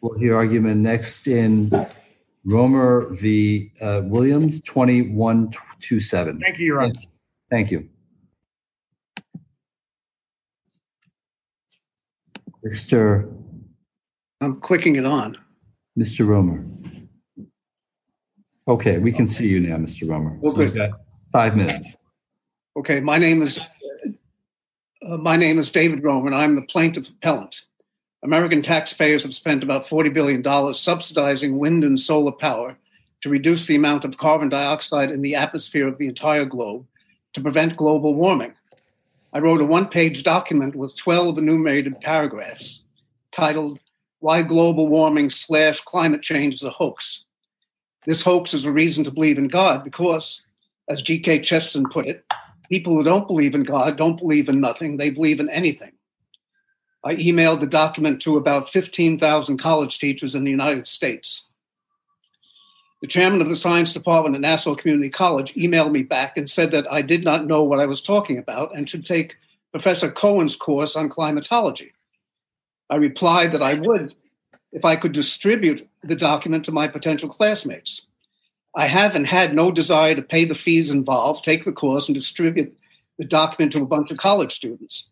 We'll hear argument next in Roemer v. uh, Williams, 2127. Thank you, Your Honor. Thank you. Mr. I'm clicking it on. Mr. Roemer. Okay, we can see you now, Mr. Roemer. Oh, good. Five minutes. Okay, my name is uh, my name is David Roemer. I'm the plaintiff appellant. American taxpayers have spent about $40 billion subsidizing wind and solar power to reduce the amount of carbon dioxide in the atmosphere of the entire globe to prevent global warming. I wrote a one page document with 12 enumerated paragraphs titled Why Global Warming slash Climate Change is a Hoax. This hoax is a reason to believe in God because, as G.K. Chesterton put it, people who don't believe in God don't believe in nothing, they believe in anything. I emailed the document to about 15,000 college teachers in the United States. The chairman of the science department at Nassau Community College emailed me back and said that I did not know what I was talking about and should take Professor Cohen's course on climatology. I replied that I would if I could distribute the document to my potential classmates. I have and had no desire to pay the fees involved, take the course, and distribute the document to a bunch of college students.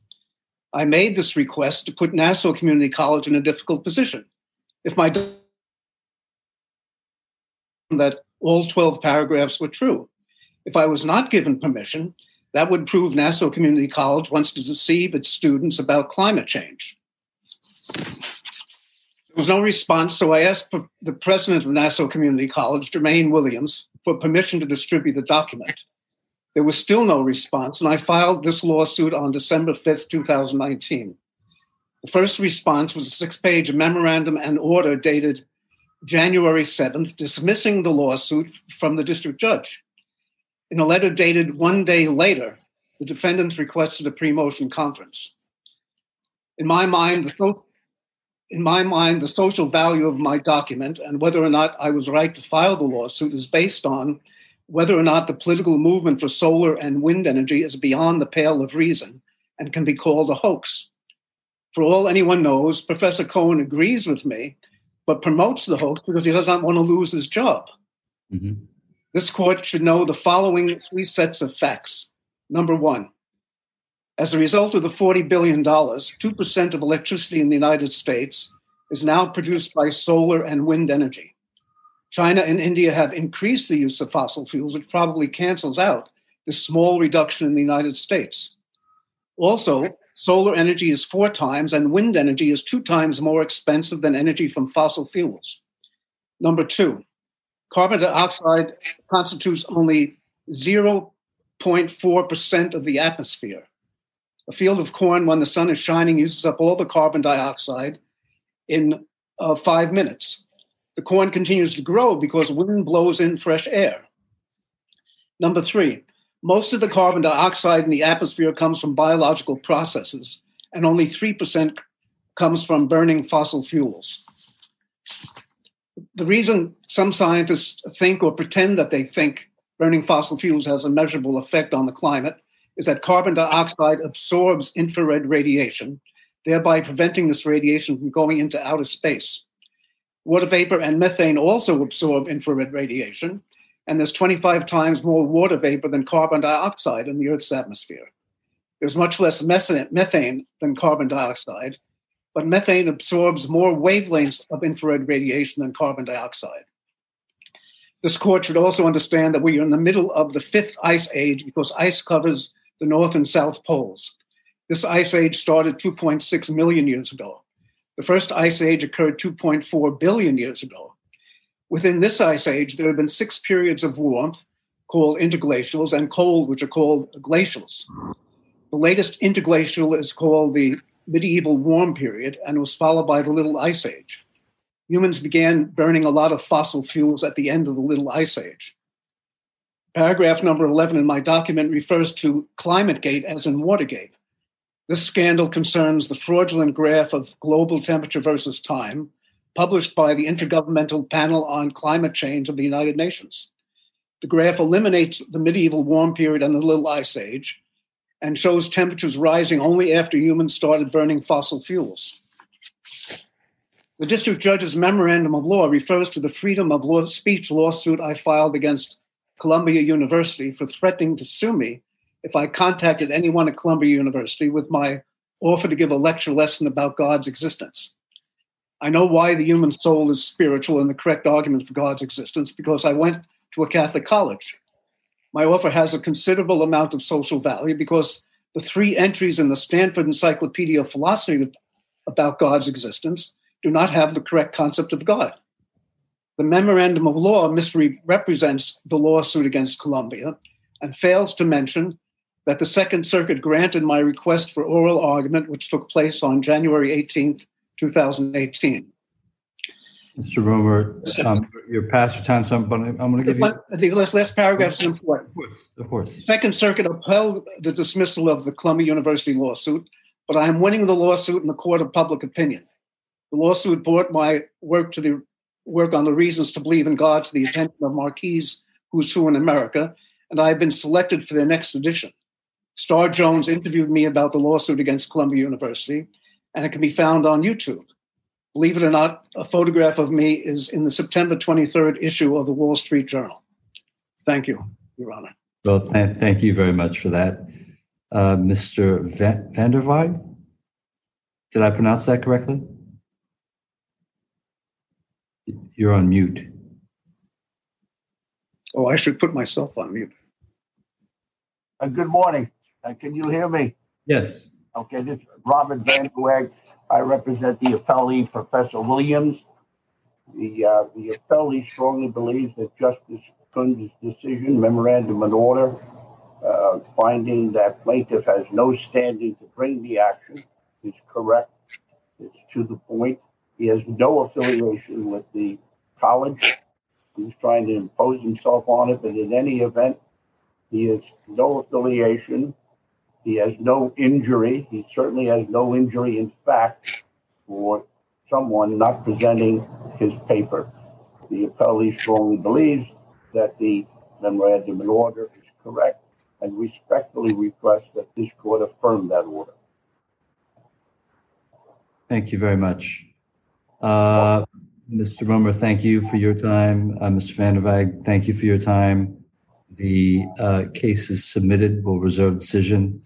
I made this request to put Nassau Community College in a difficult position. If my that all 12 paragraphs were true. If I was not given permission, that would prove Nassau Community College wants to deceive its students about climate change. There was no response, so I asked the president of Nassau Community College, Jermaine Williams, for permission to distribute the document. There was still no response, and I filed this lawsuit on December 5th, 2019. The first response was a six page memorandum and order dated January 7th, dismissing the lawsuit from the district judge. In a letter dated one day later, the defendants requested a pre-motion conference. In my mind, the in my mind, the social value of my document and whether or not I was right to file the lawsuit is based on whether or not the political movement for solar and wind energy is beyond the pale of reason and can be called a hoax. For all anyone knows, Professor Cohen agrees with me but promotes the hoax because he does not want to lose his job. Mm-hmm. This court should know the following three sets of facts. Number one, as a result of the $40 billion, 2% of electricity in the United States is now produced by solar and wind energy. China and India have increased the use of fossil fuels, which probably cancels out the small reduction in the United States. Also, solar energy is four times and wind energy is two times more expensive than energy from fossil fuels. Number two, carbon dioxide constitutes only 0.4% of the atmosphere. A field of corn, when the sun is shining, uses up all the carbon dioxide in uh, five minutes. The corn continues to grow because wind blows in fresh air. Number three, most of the carbon dioxide in the atmosphere comes from biological processes, and only 3% comes from burning fossil fuels. The reason some scientists think or pretend that they think burning fossil fuels has a measurable effect on the climate is that carbon dioxide absorbs infrared radiation, thereby preventing this radiation from going into outer space. Water vapor and methane also absorb infrared radiation, and there's 25 times more water vapor than carbon dioxide in the Earth's atmosphere. There's much less methane than carbon dioxide, but methane absorbs more wavelengths of infrared radiation than carbon dioxide. This court should also understand that we are in the middle of the fifth ice age because ice covers the North and South poles. This ice age started 2.6 million years ago. The first ice age occurred 2.4 billion years ago. Within this ice age, there have been six periods of warmth called interglacials and cold, which are called glacials. The latest interglacial is called the medieval warm period and was followed by the Little Ice Age. Humans began burning a lot of fossil fuels at the end of the Little Ice Age. Paragraph number 11 in my document refers to ClimateGate as in Watergate. This scandal concerns the fraudulent graph of global temperature versus time, published by the Intergovernmental Panel on Climate Change of the United Nations. The graph eliminates the medieval warm period and the Little Ice Age and shows temperatures rising only after humans started burning fossil fuels. The district judge's memorandum of law refers to the freedom of law, speech lawsuit I filed against Columbia University for threatening to sue me if I contacted anyone at Columbia University with my offer to give a lecture lesson about God's existence. I know why the human soul is spiritual and the correct argument for God's existence because I went to a Catholic college. My offer has a considerable amount of social value because the three entries in the Stanford Encyclopedia of Philosophy about God's existence do not have the correct concept of God. The memorandum of law misrepresents the lawsuit against Columbia and fails to mention that the Second Circuit granted my request for oral argument, which took place on January 18th, 2018. Mr. Roemer, um, you're past your time, so I'm going to, I'm going to give you. I think this last paragraph is important. Of course, of course. Second Circuit upheld the dismissal of the Columbia University lawsuit, but I am winning the lawsuit in the court of public opinion. The lawsuit brought my work to the work on the reasons to believe in God to the attention of Marquis Who's Who in America, and I have been selected for their next edition. Star Jones interviewed me about the lawsuit against Columbia University, and it can be found on YouTube. Believe it or not, a photograph of me is in the September 23rd issue of the Wall Street Journal. Thank you, Your Honor. Well, th- thank you very much for that. Uh, Mr. Va- Vanderweide? Did I pronounce that correctly? You're on mute. Oh, I should put myself on mute. Uh, good morning. Uh, can you hear me? Yes. Okay, this is Robert Van Weg. I represent the appellee, Professor Williams. The, uh, the appellee strongly believes that Justice Kuntz's decision, memorandum and order, uh, finding that plaintiff has no standing to bring the action is correct. It's to the point. He has no affiliation with the college. He's trying to impose himself on it, but in any event, he has no affiliation. He has no injury. He certainly has no injury in fact for someone not presenting his paper. The appellee strongly believes that the memorandum and order is correct and respectfully request that this court affirm that order. Thank you very much. Uh, Mr. Roemer, thank you for your time. Uh, Mr. Vanderweide, thank you for your time. The uh, case is submitted. We'll reserve decision.